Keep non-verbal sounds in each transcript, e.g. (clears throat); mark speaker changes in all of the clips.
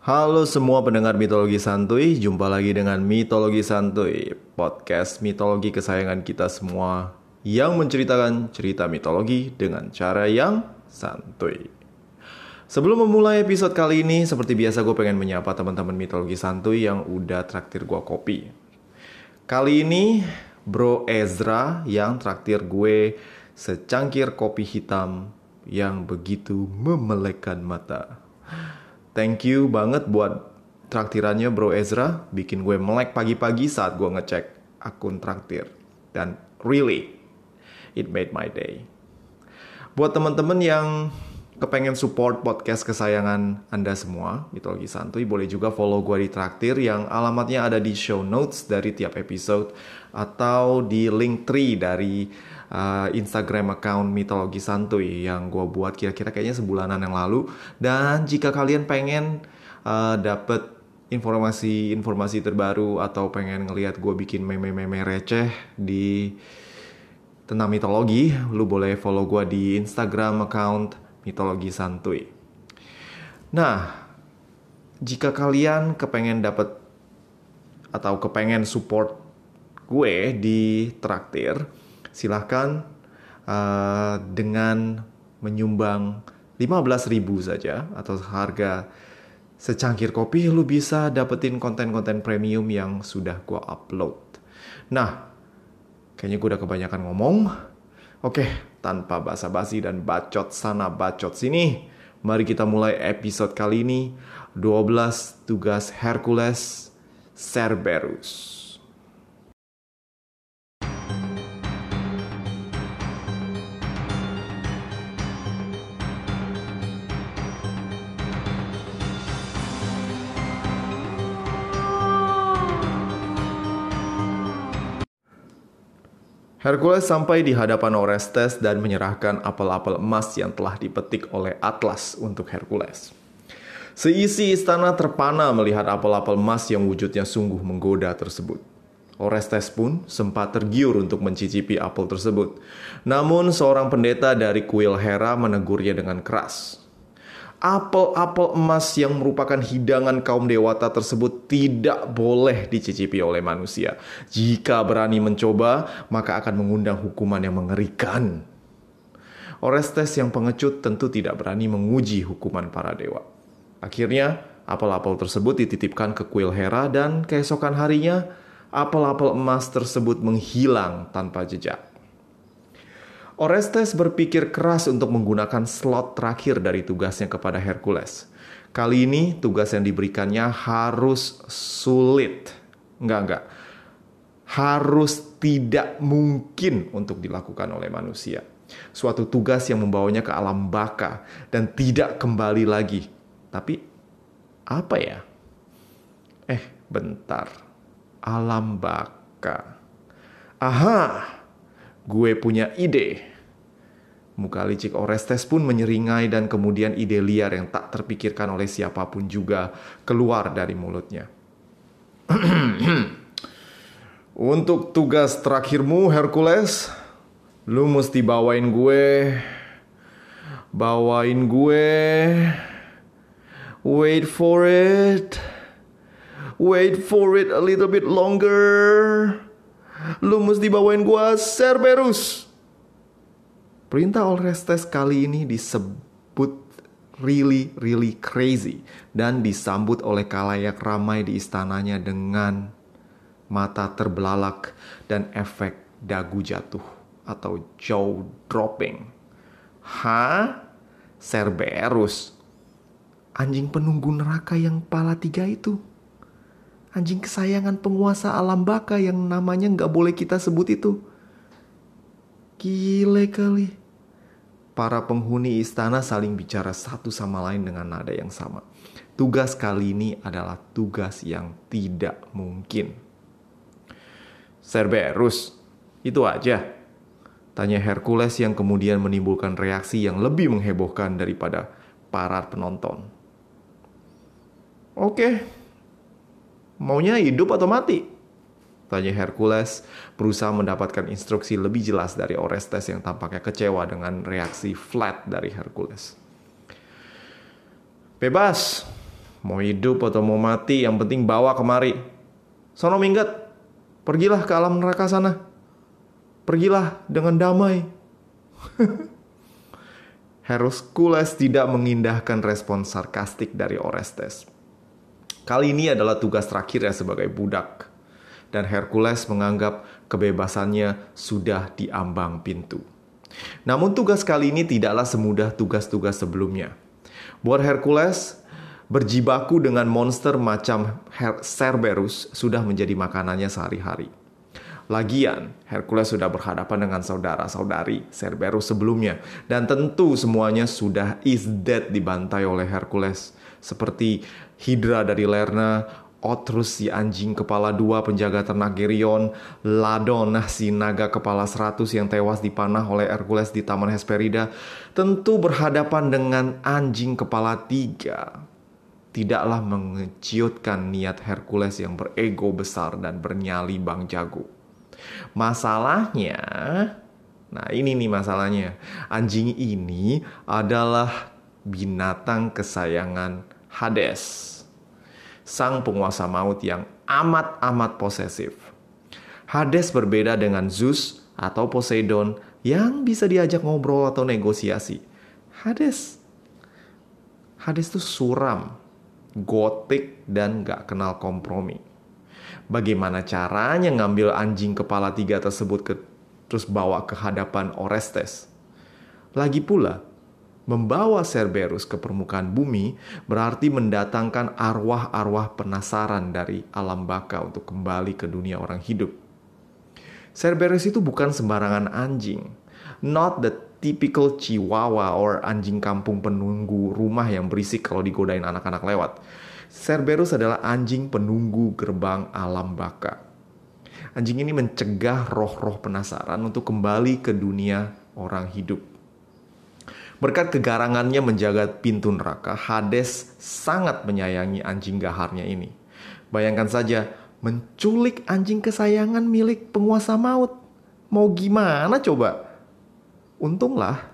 Speaker 1: Halo semua pendengar mitologi santuy, jumpa lagi dengan Mitologi Santuy, podcast mitologi kesayangan kita semua yang menceritakan cerita mitologi dengan cara yang santuy. Sebelum memulai episode kali ini, seperti biasa gue pengen menyapa teman-teman mitologi santuy yang udah traktir gue kopi. Kali ini, Bro Ezra yang traktir gue secangkir kopi hitam yang begitu memelekkan mata. Thank you banget buat traktirannya Bro Ezra, bikin gue melek pagi-pagi saat gue ngecek akun traktir. Dan really, it made my day. Buat teman-teman yang kepengen support podcast kesayangan Anda semua, Mitologi Santuy, boleh juga follow gue di traktir yang alamatnya ada di show notes dari tiap episode atau di link tree dari uh, Instagram account Mitologi Santuy yang gue buat kira-kira kayaknya sebulanan yang lalu. Dan jika kalian pengen uh, dapet informasi-informasi terbaru atau pengen ngelihat gue bikin meme-meme receh di tentang mitologi, lu boleh follow gue di Instagram account Mitologi Santuy. Nah, jika kalian kepengen dapet atau kepengen support gue di traktir, silahkan uh, dengan menyumbang 15.000 saja atau harga secangkir kopi lu bisa dapetin konten-konten premium yang sudah gua upload. Nah, kayaknya gue udah kebanyakan ngomong. Oke, tanpa basa-basi dan bacot sana bacot sini, mari kita mulai episode kali ini 12 tugas Hercules Cerberus. Hercules sampai di hadapan Orestes dan menyerahkan apel-apel emas yang telah dipetik oleh Atlas untuk Hercules. Seisi istana terpana melihat apel-apel emas yang wujudnya sungguh menggoda tersebut. Orestes pun sempat tergiur untuk mencicipi apel tersebut. Namun seorang pendeta dari kuil Hera menegurnya dengan keras apel-apel emas yang merupakan hidangan kaum dewata tersebut tidak boleh dicicipi oleh manusia. Jika berani mencoba, maka akan mengundang hukuman yang mengerikan. Orestes yang pengecut tentu tidak berani menguji hukuman para dewa. Akhirnya, apel-apel tersebut dititipkan ke kuil Hera dan keesokan harinya, apel-apel emas tersebut menghilang tanpa jejak. Orestes berpikir keras untuk menggunakan slot terakhir dari tugasnya kepada Hercules. Kali ini tugas yang diberikannya harus sulit. Enggak, enggak. Harus tidak mungkin untuk dilakukan oleh manusia. Suatu tugas yang membawanya ke alam baka dan tidak kembali lagi. Tapi apa ya? Eh, bentar. Alam baka. Aha, gue punya ide. Muka licik Orestes pun menyeringai dan kemudian ide liar yang tak terpikirkan oleh siapa pun juga keluar dari mulutnya. (clears throat) Untuk tugas terakhirmu, Hercules, lu mesti bawain gue, bawain gue, wait for it, wait for it a little bit longer. Lu mesti bawain gue Cerberus. Perintah Orestes kali ini disebut really really crazy dan disambut oleh kalayak ramai di istananya dengan mata terbelalak dan efek dagu jatuh atau jaw dropping. Ha? Cerberus. Anjing penunggu neraka yang pala tiga itu. Anjing kesayangan penguasa alam baka yang namanya nggak boleh kita sebut itu. Gile kali para penghuni istana saling bicara satu sama lain dengan nada yang sama. Tugas kali ini adalah tugas yang tidak mungkin. Cerberus, itu aja. Tanya Hercules yang kemudian menimbulkan reaksi yang lebih menghebohkan daripada para penonton. Oke, maunya hidup atau mati? Tanya Hercules, berusaha mendapatkan instruksi lebih jelas dari Orestes yang tampaknya kecewa dengan reaksi flat dari Hercules. Bebas, Mau hidup atau mau mati, yang penting bawa kemari. Sono minggat, pergilah ke alam neraka sana. Pergilah dengan damai. (laughs) Hercules tidak mengindahkan respon sarkastik dari Orestes. Kali ini adalah tugas terakhirnya sebagai budak. Dan Hercules menganggap kebebasannya sudah diambang pintu. Namun tugas kali ini tidaklah semudah tugas-tugas sebelumnya. Buat Hercules, berjibaku dengan monster macam Cerberus sudah menjadi makanannya sehari-hari. Lagian, Hercules sudah berhadapan dengan saudara-saudari Cerberus sebelumnya. Dan tentu semuanya sudah is dead dibantai oleh Hercules. Seperti Hydra dari Lerna, Otrus si anjing kepala dua penjaga ternak Gerion, Ladon si naga kepala seratus yang tewas dipanah oleh Hercules di Taman Hesperida, tentu berhadapan dengan anjing kepala tiga. Tidaklah mengeciutkan niat Hercules yang berego besar dan bernyali bang jago. Masalahnya, nah ini nih masalahnya. Anjing ini adalah binatang kesayangan Hades. Sang penguasa maut yang amat-amat posesif. Hades berbeda dengan Zeus atau Poseidon yang bisa diajak ngobrol atau negosiasi. Hades Hades itu suram, gotik, dan gak kenal kompromi. Bagaimana caranya ngambil anjing kepala tiga tersebut ke, terus bawa ke hadapan Orestes? Lagi pula, membawa Cerberus ke permukaan bumi berarti mendatangkan arwah-arwah penasaran dari alam baka untuk kembali ke dunia orang hidup. Cerberus itu bukan sembarangan anjing. Not the typical chihuahua or anjing kampung penunggu rumah yang berisik kalau digodain anak-anak lewat. Cerberus adalah anjing penunggu gerbang alam baka. Anjing ini mencegah roh-roh penasaran untuk kembali ke dunia orang hidup. Berkat kegarangannya menjaga pintu neraka, Hades sangat menyayangi anjing gaharnya ini. Bayangkan saja, menculik anjing kesayangan milik penguasa maut. Mau gimana coba? Untunglah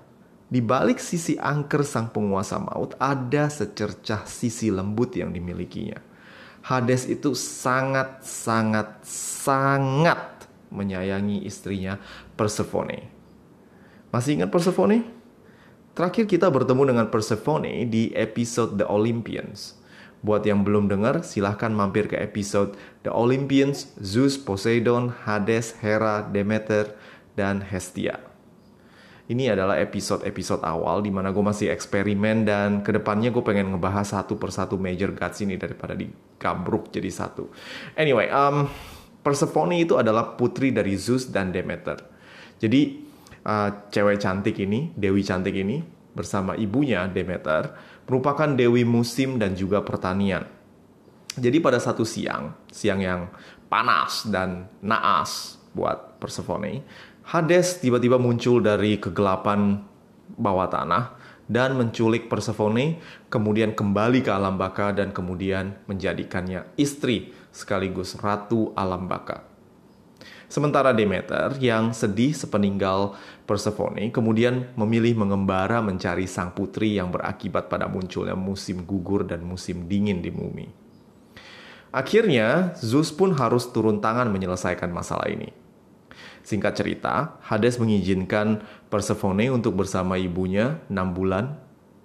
Speaker 1: di balik sisi angker sang penguasa maut ada secercah sisi lembut yang dimilikinya. Hades itu sangat sangat sangat menyayangi istrinya Persephone. Masih ingat Persephone? Terakhir kita bertemu dengan Persephone di episode The Olympians. Buat yang belum dengar, silahkan mampir ke episode The Olympians, Zeus, Poseidon, Hades, Hera, Demeter, dan Hestia ini adalah episode-episode awal di mana gue masih eksperimen dan ke depannya gue pengen ngebahas satu persatu major gods ini daripada digabruk jadi satu. Anyway, um, Persephone itu adalah putri dari Zeus dan Demeter. Jadi uh, cewek cantik ini, dewi cantik ini bersama ibunya Demeter merupakan dewi musim dan juga pertanian. Jadi pada satu siang, siang yang panas dan naas buat Persephone, Hades tiba-tiba muncul dari kegelapan bawah tanah dan menculik Persephone, kemudian kembali ke alam baka dan kemudian menjadikannya istri sekaligus ratu alam baka. Sementara Demeter yang sedih sepeninggal Persephone kemudian memilih mengembara mencari sang putri yang berakibat pada munculnya musim gugur dan musim dingin di bumi. Akhirnya, Zeus pun harus turun tangan menyelesaikan masalah ini. Singkat cerita, Hades mengizinkan Persephone untuk bersama ibunya 6 bulan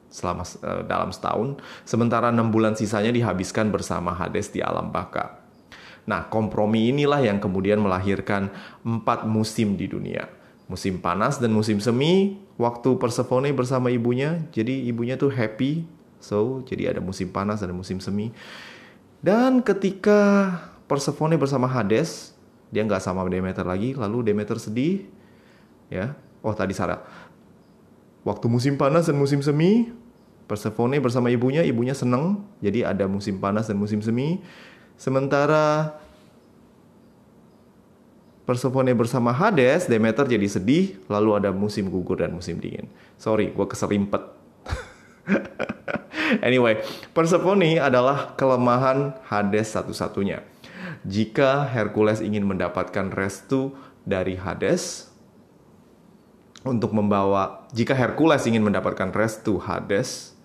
Speaker 1: selama uh, dalam setahun, sementara 6 bulan sisanya dihabiskan bersama Hades di alam baka. Nah, kompromi inilah yang kemudian melahirkan empat musim di dunia. Musim panas dan musim semi, waktu Persephone bersama ibunya, jadi ibunya tuh happy, so jadi ada musim panas dan musim semi. Dan ketika Persephone bersama Hades, dia nggak sama Demeter lagi lalu Demeter sedih ya oh tadi Sarah waktu musim panas dan musim semi Persephone bersama ibunya ibunya seneng jadi ada musim panas dan musim semi sementara Persephone bersama Hades, Demeter jadi sedih, lalu ada musim gugur dan musim dingin. Sorry, gue keserimpet. (laughs) anyway, Persephone adalah kelemahan Hades satu-satunya. Jika Hercules ingin mendapatkan restu dari Hades untuk membawa jika Hercules ingin mendapatkan restu Hades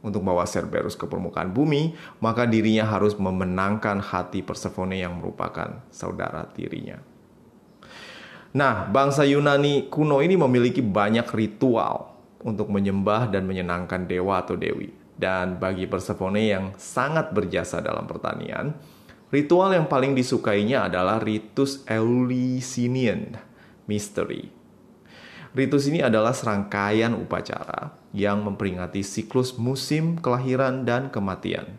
Speaker 1: untuk bawa Cerberus ke permukaan bumi, maka dirinya harus memenangkan hati Persephone yang merupakan saudara tirinya. Nah, bangsa Yunani kuno ini memiliki banyak ritual untuk menyembah dan menyenangkan dewa atau dewi. Dan bagi Persephone yang sangat berjasa dalam pertanian, ritual yang paling disukainya adalah ritus Eleusinian Mystery. Ritus ini adalah serangkaian upacara yang memperingati siklus musim kelahiran dan kematian.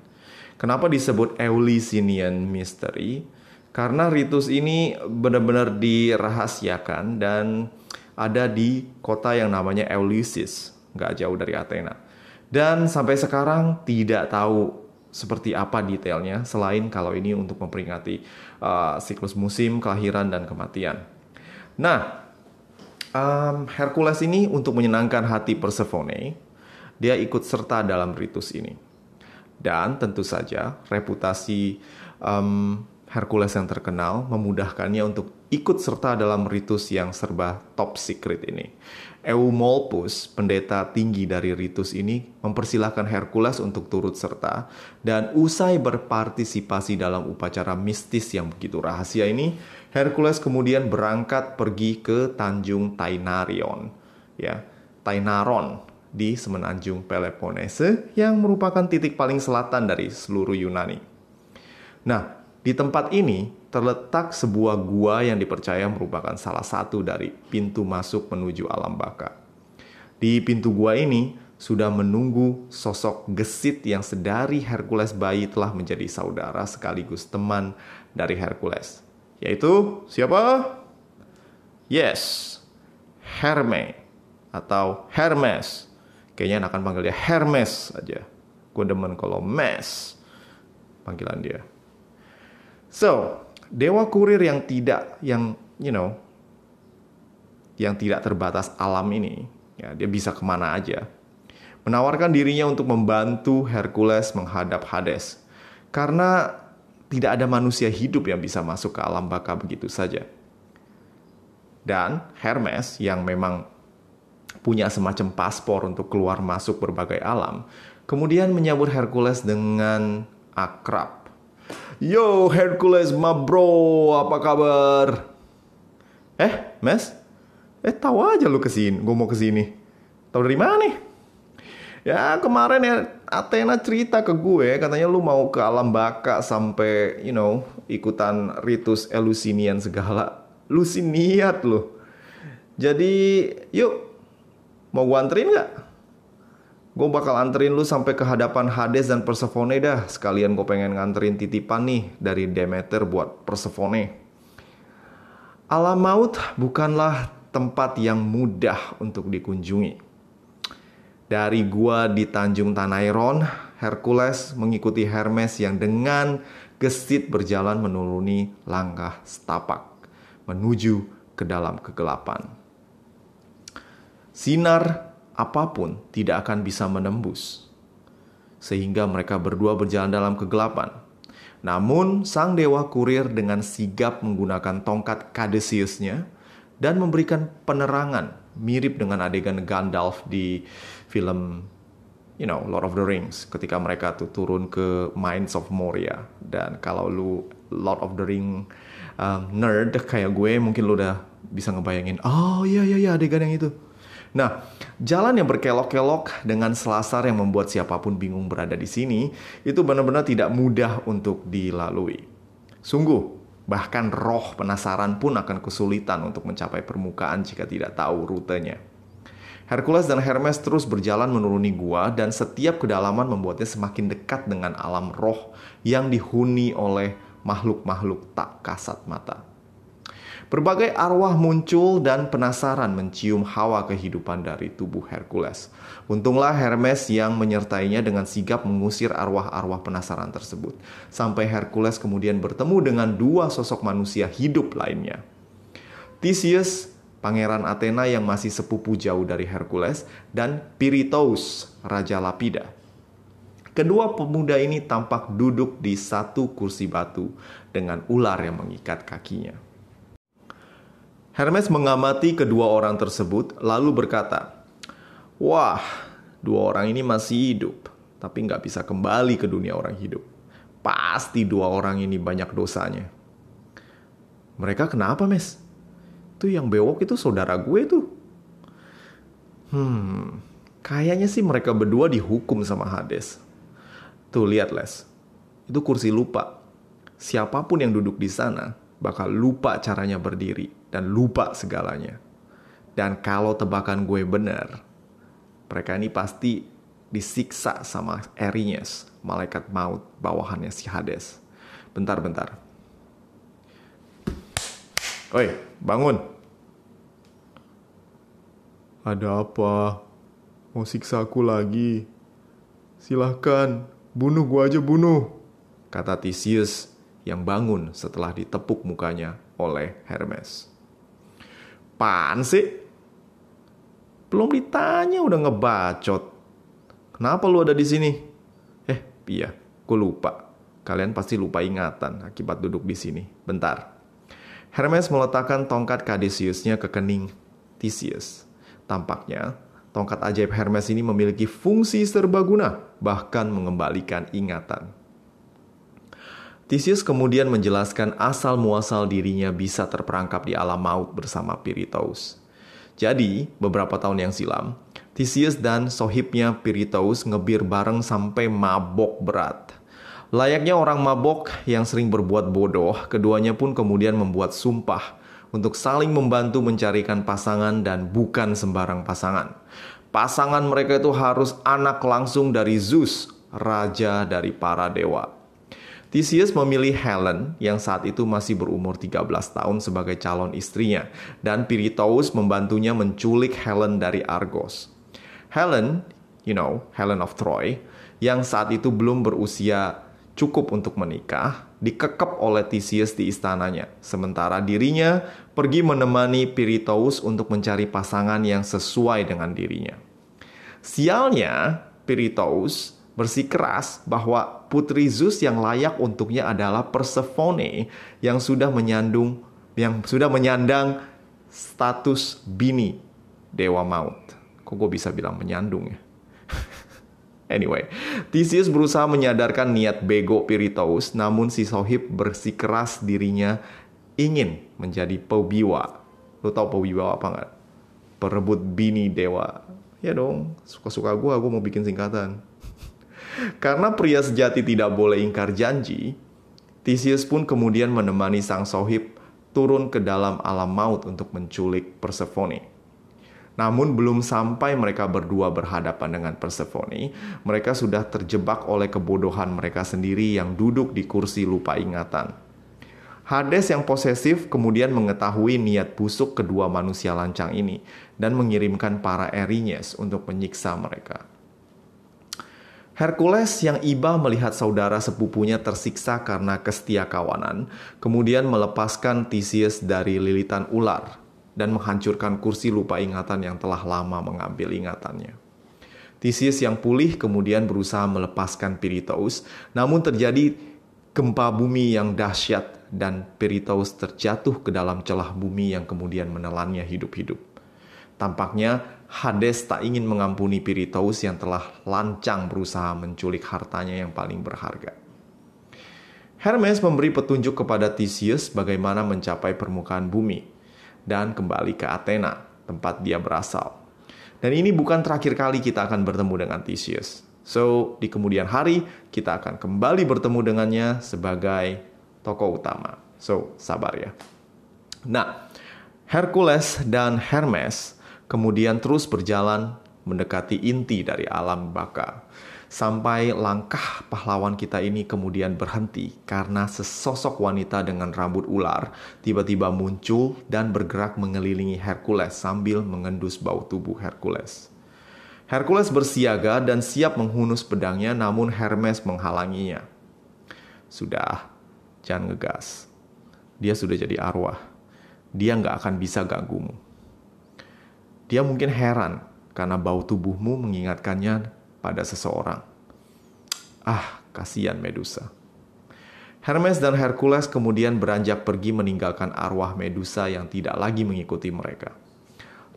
Speaker 1: Kenapa disebut Eleusinian Mystery? Karena ritus ini benar-benar dirahasiakan dan ada di kota yang namanya Eleusis, nggak jauh dari Athena. Dan sampai sekarang tidak tahu seperti apa detailnya selain kalau ini untuk memperingati uh, siklus musim kelahiran dan kematian. Nah, um, Hercules ini untuk menyenangkan hati Persephone, dia ikut serta dalam ritus ini. Dan tentu saja reputasi um, Hercules yang terkenal memudahkannya untuk ikut serta dalam ritus yang serba top secret ini. Eumolpus, pendeta tinggi dari ritus ini, mempersilahkan Hercules untuk turut serta dan usai berpartisipasi dalam upacara mistis yang begitu rahasia ini, Hercules kemudian berangkat pergi ke Tanjung Tainarion, ya, Tainaron di semenanjung Peloponnese yang merupakan titik paling selatan dari seluruh Yunani. Nah, di tempat ini terletak sebuah gua yang dipercaya merupakan salah satu dari pintu masuk menuju alam baka. Di pintu gua ini sudah menunggu sosok gesit yang sedari Hercules bayi telah menjadi saudara sekaligus teman dari Hercules. Yaitu siapa? Yes, Herme atau Hermes. Kayaknya akan panggil dia Hermes aja. Gue demen kalau Mes panggilan dia. So, dewa kurir yang tidak yang you know yang tidak terbatas alam ini ya dia bisa ke mana aja. Menawarkan dirinya untuk membantu Hercules menghadap Hades. Karena tidak ada manusia hidup yang bisa masuk ke alam baka begitu saja. Dan Hermes yang memang punya semacam paspor untuk keluar masuk berbagai alam kemudian menyambut Hercules dengan akrab Yo Hercules ma bro, apa kabar? Eh, Mes? Eh, tahu aja lu ke sini, gue mau ke sini. Tahu dari mana nih? Ya kemarin ya Athena cerita ke gue katanya lu mau ke alam baka sampai you know ikutan ritus Eleusinian segala. Lu sih niat lu. Jadi yuk mau gue anterin gak? Gue bakal anterin lu sampai ke hadapan Hades dan Persephone dah. Sekalian gue pengen nganterin titipan nih dari Demeter buat Persephone. Alam maut bukanlah tempat yang mudah untuk dikunjungi. Dari gua di Tanjung Tanairon, Hercules mengikuti Hermes yang dengan gesit berjalan menuruni langkah setapak menuju ke dalam kegelapan. Sinar apa pun tidak akan bisa menembus. Sehingga mereka berdua berjalan dalam kegelapan. Namun, sang dewa kurir dengan sigap menggunakan tongkat Caduceusnya dan memberikan penerangan mirip dengan adegan Gandalf di film you know Lord of the Rings ketika mereka tuh turun ke Mines of Moria dan kalau lu Lord of the Ring um, nerd kayak gue mungkin lu udah bisa ngebayangin oh iya iya iya adegan yang itu Nah, jalan yang berkelok-kelok dengan selasar yang membuat siapa pun bingung berada di sini itu benar-benar tidak mudah untuk dilalui. Sungguh, bahkan roh penasaran pun akan kesulitan untuk mencapai permukaan jika tidak tahu rutenya. Hercules dan Hermes terus berjalan menuruni gua dan setiap kedalaman membuatnya semakin dekat dengan alam roh yang dihuni oleh makhluk-makhluk tak kasat mata. Berbagai arwah muncul dan penasaran mencium hawa kehidupan dari tubuh Hercules. Untunglah Hermes yang menyertainya dengan sigap mengusir arwah-arwah penasaran tersebut. Sampai Hercules kemudian bertemu dengan dua sosok manusia hidup lainnya. Theseus, pangeran Athena yang masih sepupu jauh dari Hercules, dan Pirithous, Raja Lapida. Kedua pemuda ini tampak duduk di satu kursi batu dengan ular yang mengikat kakinya. Hermes mengamati kedua orang tersebut, lalu berkata, "Wah, dua orang ini masih hidup. tapi nggak bisa kembali ke dunia orang hidup. Pasti dua orang ini banyak dosanya. Mereka kenapa, Mes? Tuh yang bewok itu saudara gue tuh. Hmm, kayaknya sih mereka berdua dihukum sama Hades. Tuh lihat, Les. Itu kursi lupa. Siapa pun yang duduk di sana bakal lupa caranya berdiri dan lupa segalanya. Dan kalau tebakan gue benar, mereka ini pasti disiksa sama Erinius, malaikat maut bawahannya si Hades. Bentar, bentar. Oi, bangun. Ada apa? Mau siksa aku lagi? Silahkan, bunuh gua aja bunuh. Kata Theseus yang bangun setelah ditepuk mukanya oleh Hermes. Pan sih? Belum ditanya udah ngebacot. Kenapa lu ada di sini? Eh, iya, gue lupa. Kalian pasti lupa ingatan akibat duduk di sini. Bentar. Hermes meletakkan tongkat Cadesiusnya ke kening Theseus. Tampaknya, tongkat ajaib Hermes ini memiliki fungsi serbaguna, bahkan mengembalikan ingatan. Theseus kemudian menjelaskan asal-muasal dirinya bisa terperangkap di alam maut bersama Piritaus. Jadi, beberapa tahun yang silam, Theseus dan sohibnya Piritaus ngebir bareng sampai mabok berat. Layaknya orang mabok yang sering berbuat bodoh, keduanya pun kemudian membuat sumpah untuk saling membantu mencarikan pasangan dan bukan sembarang pasangan. Pasangan mereka itu harus anak langsung dari Zeus, raja dari para dewa. Theseus memilih Helen yang saat itu masih berumur 13 tahun sebagai calon istrinya dan Piritaus membantunya menculik Helen dari Argos. Helen, you know, Helen of Troy, yang saat itu belum berusia cukup untuk menikah, dikekep oleh Theseus di istananya. Sementara dirinya pergi menemani Piritaus untuk mencari pasangan yang sesuai dengan dirinya. Sialnya, Piritaus bersikeras bahwa putri Zeus yang layak untuknya adalah Persephone yang sudah menyandung yang sudah menyandang status bini dewa maut. Kok gue bisa bilang menyandung ya? (laughs) Anyway, Theseus berusaha menyadarkan niat bego Piritaus, namun si Sohib bersikeras dirinya ingin menjadi pewiwa. Lo tau pewiwa apa nggak? Perebut bini dewa. Ya dong, suka-suka gue, gue mau bikin singkatan. Karena pria sejati tidak boleh ingkar janji, Theseus pun kemudian menemani sang Sohib turun ke dalam alam maut untuk menculik Persephone. Namun belum sampai mereka berdua berhadapan dengan Persephone, mereka sudah terjebak oleh kebodohan mereka sendiri yang duduk di kursi lupa ingatan. Hades yang posesif kemudian mengetahui niat busuk kedua manusia lancang ini dan mengirimkan para Erines untuk menyiksa mereka. Hercules yang iba melihat saudara sepupunya tersiksa karena kestia kawanan, kemudian melepaskan Theseus dari lilitan ular dan menghancurkan kursi lupa ingatan yang telah lama mengambil ingatannya. Theseus yang pulih kemudian berusaha melepaskan Piritaus, namun terjadi gempa bumi yang dahsyat dan Piritaus terjatuh ke dalam celah bumi yang kemudian menelannya hidup-hidup. Tampaknya Hades tak ingin mengampuni Piritaus yang telah lancang berusaha menculik hartanya yang paling berharga. Hermes memberi petunjuk kepada Theseus bagaimana mencapai permukaan bumi dan kembali ke Athena, tempat dia berasal. Dan ini bukan terakhir kali kita akan bertemu dengan Theseus. So, di kemudian hari kita akan kembali bertemu dengannya sebagai tokoh utama. So, sabar ya. Nah, Hercules dan Hermes kemudian terus berjalan mendekati inti dari alam baka sampai langkah pahlawan kita ini kemudian berhenti karena sesosok wanita dengan rambut ular tiba-tiba muncul dan bergerak mengelilingi Hercules sambil mengendus bau tubuh Hercules. Hercules bersiaga dan siap menghunus pedangnya namun Hermes menghalanginya. Sudah, jangan ngegas. Dia sudah jadi arwah. Dia nggak akan bisa ganggumu. Dia mungkin heran karena bau tubuhmu mengingatkannya pada seseorang. Ah, kasihan Medusa. Hermes dan Hercules kemudian beranjak pergi meninggalkan arwah Medusa yang tidak lagi mengikuti mereka.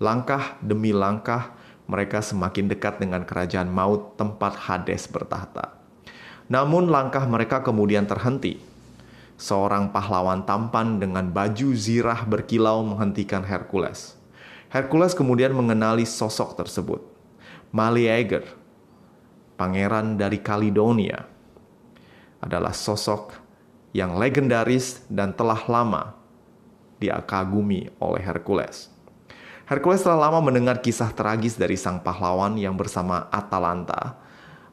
Speaker 1: Langkah demi langkah, mereka semakin dekat dengan kerajaan maut tempat Hades bertahta. Namun langkah mereka kemudian terhenti. Seorang pahlawan tampan dengan baju zirah berkilau menghentikan Hercules. Hercules kemudian mengenali sosok tersebut. Maleager, pangeran dari Kaledonia, adalah sosok yang legendaris dan telah lama diakagumi oleh Hercules. Hercules telah lama mendengar kisah tragis dari sang pahlawan yang bersama Atalanta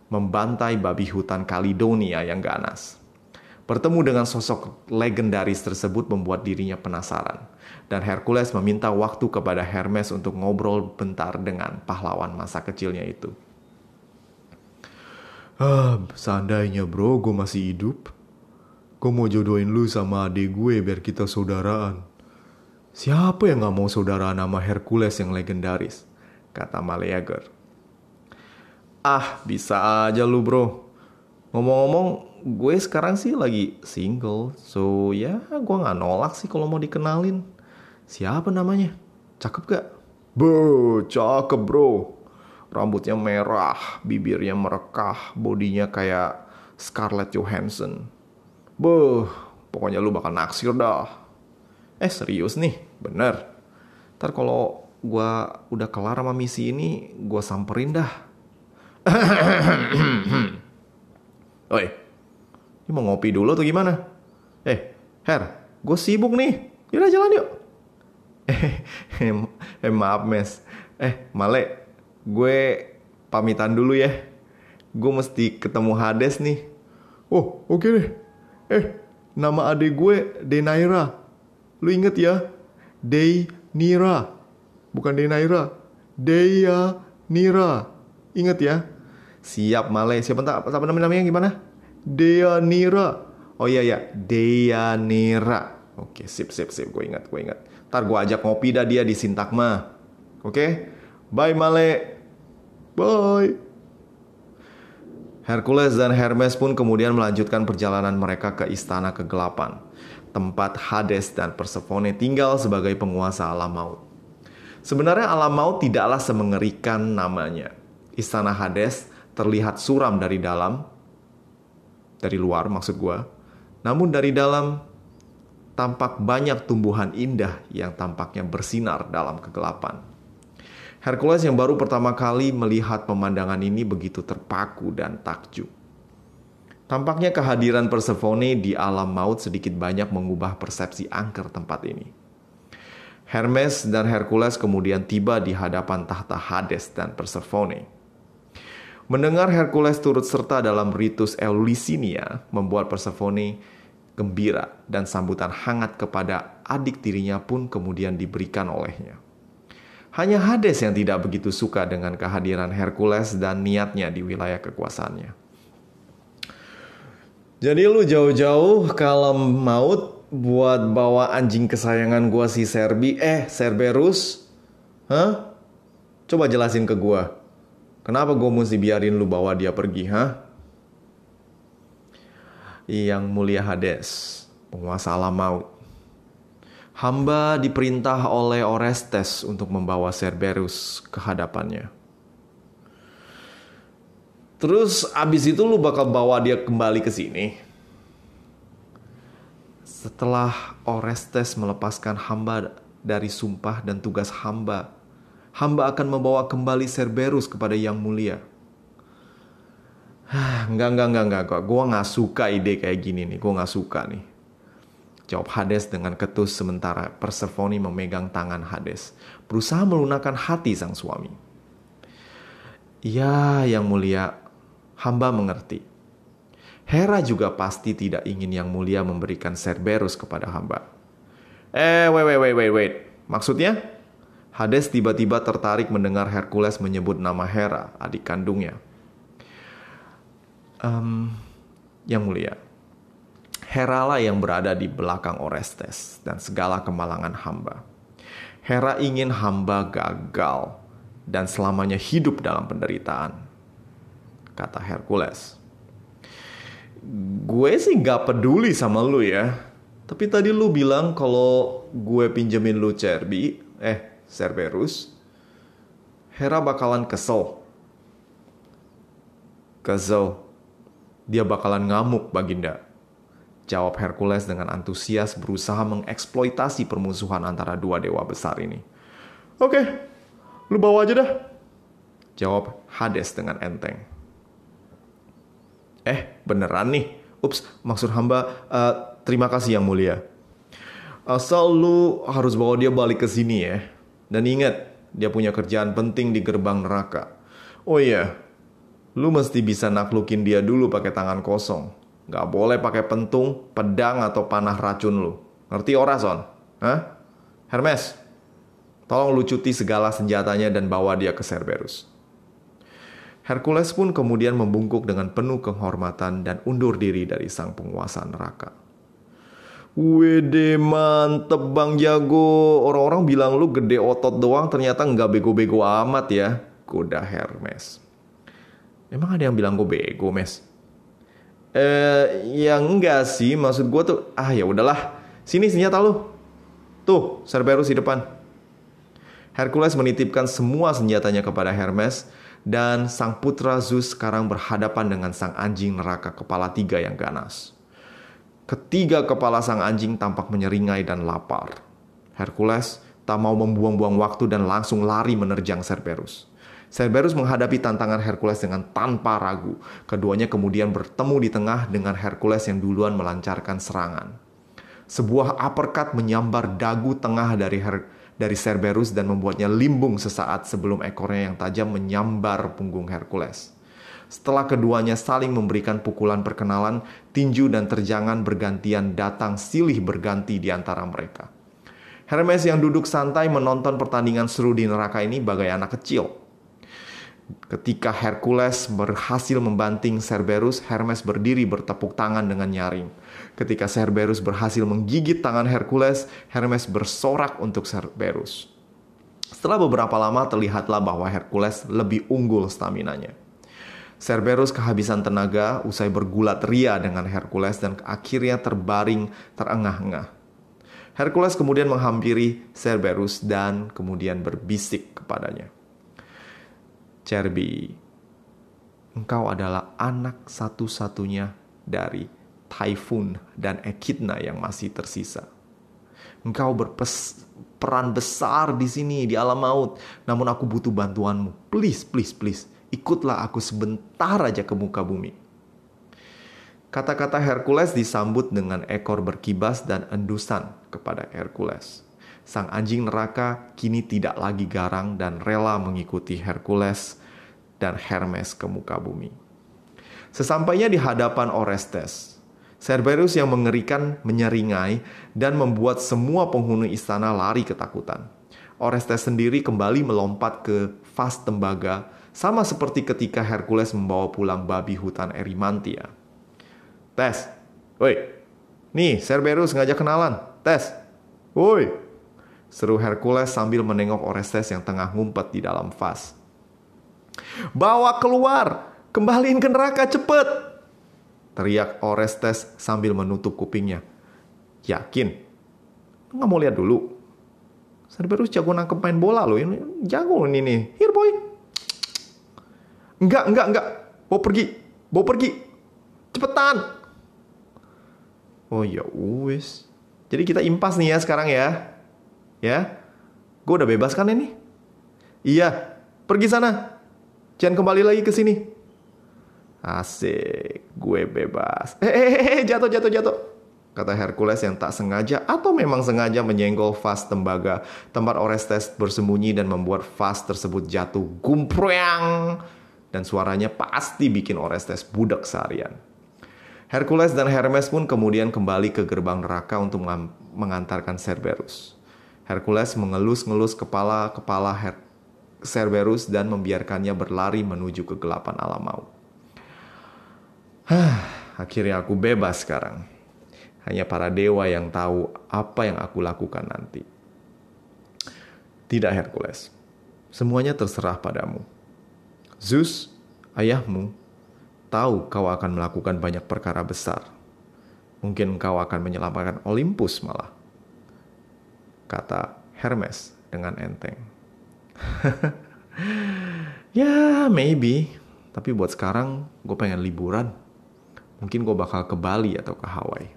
Speaker 1: membantai babi hutan Kaledonia yang ganas. Bertemu dengan sosok legendaris tersebut membuat dirinya penasaran. Dan Hercules meminta waktu kepada Hermes untuk ngobrol bentar dengan pahlawan masa kecilnya itu.
Speaker 2: Ah, seandainya bro gue masih hidup, gue mau jodohin lu sama adik gue biar kita saudaraan.
Speaker 1: Siapa yang gak mau saudara nama Hercules yang legendaris? Kata Maleager. Ah, bisa aja lu bro. Ngomong-ngomong, gue sekarang sih lagi single. So, ya gue gak nolak sih kalau mau dikenalin. Siapa namanya? Cakep gak?
Speaker 2: Be, cakep bro.
Speaker 1: Rambutnya merah, bibirnya merekah, bodinya kayak Scarlett Johansson. Beuh, pokoknya lu bakal naksir dah. Eh serius nih, bener. Ntar kalau gue udah kelar sama misi ini, gue samperin dah. (coughs) Oi, ini mau ngopi dulu atau gimana? Eh, Her, gue sibuk nih. Yaudah jalan yuk. Eh, eh maaf mes. Eh, Male, gue pamitan dulu ya. Gue mesti ketemu Hades nih.
Speaker 2: Oh, oke okay deh. Eh, nama adik gue Denaira. Lu inget ya? Day Nira. Bukan Denaira. Deya Nira. Ingat ya?
Speaker 1: Siap Male. Siapa tak apa namanya gimana?
Speaker 2: Dea Nira.
Speaker 1: Oh iya ya, Dea Nira. Oke, sip sip sip. Gue ingat, gue ingat. Ntar gue ajak ngopi dah dia di Sintakma. Oke? Bye Male.
Speaker 2: Bye.
Speaker 1: Hercules dan Hermes pun kemudian melanjutkan perjalanan mereka ke istana kegelapan tempat Hades dan Persephone tinggal sebagai penguasa alam maut. Sebenarnya alam maut tidaklah semengerikan namanya. Istana Hades terlihat suram dari dalam, dari luar maksud gua. Namun dari dalam tampak banyak tumbuhan indah yang tampaknya bersinar dalam kegelapan. Hercules yang baru pertama kali melihat pemandangan ini begitu terpaku dan takjub. Tampaknya kehadiran Persephone di alam maut sedikit banyak mengubah persepsi angker tempat ini. Hermes dan Hercules kemudian tiba di hadapan tahta Hades dan Persephone. Mendengar Hercules turut serta dalam ritus Eulisinia membuat Persephone gembira dan sambutan hangat kepada adik tirinya pun kemudian diberikan olehnya. Hanya Hades yang tidak begitu suka dengan kehadiran Hercules dan niatnya di wilayah kekuasaannya. Jadi lu jauh-jauh kalau maut buat bawa anjing kesayangan gua si Serbi, eh Cerberus? Hah? Coba jelasin ke gua. Kenapa gua mesti biarin lu bawa dia pergi, hah? Yang mulia Hades, penguasa alam maut. Hamba diperintah oleh Orestes untuk membawa Cerberus ke hadapannya. Terus abis itu lu bakal bawa dia kembali ke sini. Setelah Orestes melepaskan hamba dari sumpah dan tugas hamba, hamba akan membawa kembali Cerberus kepada Yang Mulia. (sighs) Enggak, enggak, enggak, enggak, kok. Gue gak suka ide kayak gini nih. Gue gak suka nih. Jawab Hades dengan ketus sementara Persephone memegang tangan Hades. Berusaha melunakkan hati sang suami. Ya, yang mulia, hamba mengerti. Hera juga pasti tidak ingin yang mulia memberikan Cerberus kepada hamba. Eh, wait, wait, wait, wait, wait. Maksudnya? Hades tiba-tiba tertarik mendengar Hercules menyebut nama Hera, adik kandungnya. Um, yang mulia, Hera lah yang berada di belakang Orestes dan segala kemalangan hamba. Hera ingin hamba gagal dan selamanya hidup dalam penderitaan kata Hercules. Gue sih gak peduli sama lu ya. Tapi tadi lu bilang kalau gue pinjemin lu Cerbi, eh Cerberus. Hera bakalan kesel. Kesel. Dia bakalan ngamuk, Baginda. Jawab Hercules dengan antusias berusaha mengeksploitasi permusuhan antara dua dewa besar ini.
Speaker 2: Oke, lu bawa aja dah.
Speaker 1: Jawab Hades dengan enteng. Eh, beneran nih. Ups, maksud hamba, uh, terima kasih yang mulia. Asal lu harus bawa dia balik ke sini ya. Dan ingat, dia punya kerjaan penting di gerbang neraka. Oh iya, lu mesti bisa naklukin dia dulu pakai tangan kosong. Gak boleh pakai pentung, pedang, atau panah racun lu. Ngerti ora, Son? Hah? Hermes, tolong lucuti segala senjatanya dan bawa dia ke Cerberus. Hercules pun kemudian membungkuk dengan penuh kehormatan dan undur diri dari sang penguasa neraka.
Speaker 2: Wede mantep Bang Jago. Orang-orang bilang lu gede otot doang ternyata nggak bego-bego amat ya.
Speaker 1: Kuda Hermes. Emang ada yang bilang gue bego, Mes? Eh, ya enggak sih. Maksud gue tuh, ah ya udahlah. Sini senjata lu. Tuh, Cerberus di depan. Hercules menitipkan semua senjatanya kepada Hermes dan sang putra Zeus sekarang berhadapan dengan sang anjing neraka kepala tiga yang ganas. Ketiga kepala sang anjing tampak menyeringai dan lapar. Hercules tak mau membuang-buang waktu dan langsung lari menerjang Cerberus. Cerberus menghadapi tantangan Hercules dengan tanpa ragu. Keduanya kemudian bertemu di tengah dengan Hercules yang duluan melancarkan serangan. Sebuah uppercut menyambar dagu tengah dari Her dari Cerberus dan membuatnya limbung sesaat sebelum ekornya yang tajam menyambar punggung Hercules. Setelah keduanya saling memberikan pukulan perkenalan, tinju dan terjangan bergantian datang silih berganti di antara mereka. Hermes yang duduk santai menonton pertandingan seru di neraka ini bagai anak kecil. Ketika Hercules berhasil membanting Cerberus, Hermes berdiri bertepuk tangan dengan nyaring. Ketika Cerberus berhasil menggigit tangan Hercules, Hermes bersorak untuk Cerberus. Setelah beberapa lama terlihatlah bahwa Hercules lebih unggul staminanya. Cerberus kehabisan tenaga usai bergulat ria dengan Hercules dan akhirnya terbaring terengah-engah. Hercules kemudian menghampiri Cerberus dan kemudian berbisik kepadanya. Cerbi, engkau adalah anak satu-satunya dari Typhoon dan Echidna yang masih tersisa. Engkau berperan besar di sini di alam maut, namun aku butuh bantuanmu. Please, please, please, ikutlah aku sebentar aja ke muka bumi. Kata-kata Hercules disambut dengan ekor berkibas dan endusan kepada Hercules. Sang anjing neraka kini tidak lagi garang dan rela mengikuti Hercules dan Hermes ke muka bumi. Sesampainya di hadapan Orestes, Cerberus yang mengerikan menyeringai dan membuat semua penghuni istana lari ketakutan. Orestes sendiri kembali melompat ke vas tembaga sama seperti ketika Hercules membawa pulang babi hutan Erimantia. Tes, woi, nih Cerberus ngajak kenalan, tes, woi, Seru Hercules sambil menengok Orestes yang tengah ngumpet di dalam vas. Bawa keluar! Kembaliin ke neraka cepet! Teriak Orestes sambil menutup kupingnya. Yakin? Nggak mau lihat dulu? Cerberus jago nangkep main bola loh. Ini jago ini nih. Here boy. Enggak, enggak, enggak. Bawa pergi. Bawa pergi. Cepetan. Oh ya wis. Jadi kita impas nih ya sekarang ya. Ya, gue udah bebas kan ini? Iya, pergi sana. Jangan kembali lagi ke sini. Asik, gue bebas. Eh, eh, eh, jatuh, jatuh, jatuh. Kata Hercules yang tak sengaja atau memang sengaja menyenggol vas tembaga tempat Orestes bersembunyi dan membuat vas tersebut jatuh gumprang. Dan suaranya pasti bikin Orestes budak seharian. Hercules dan Hermes pun kemudian kembali ke gerbang neraka untuk mengantarkan Cerberus. Hercules mengelus-ngelus kepala-kepala Her Cerberus dan membiarkannya berlari menuju kegelapan alam maut. Akhirnya aku bebas sekarang. Hanya para dewa yang tahu apa yang aku lakukan nanti. Tidak Hercules, semuanya terserah padamu. Zeus, ayahmu, tahu kau akan melakukan banyak perkara besar. Mungkin kau akan menyelamatkan Olympus malah kata Hermes dengan enteng. (laughs) Ya, maybe. Tapi buat sekarang, gue pengen liburan. Mungkin gue bakal ke Bali atau ke Hawaii.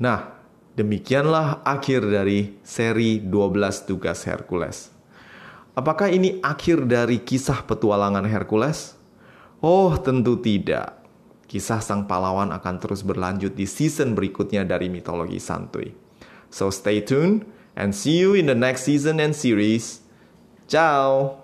Speaker 1: Nah, demikianlah akhir dari seri 12 tugas Hercules. Apakah ini akhir dari kisah petualangan Hercules? Oh, tentu tidak. Kisah sang pahlawan akan terus berlanjut di season berikutnya dari mitologi santuy. So stay tuned and see you in the next season and series. Ciao!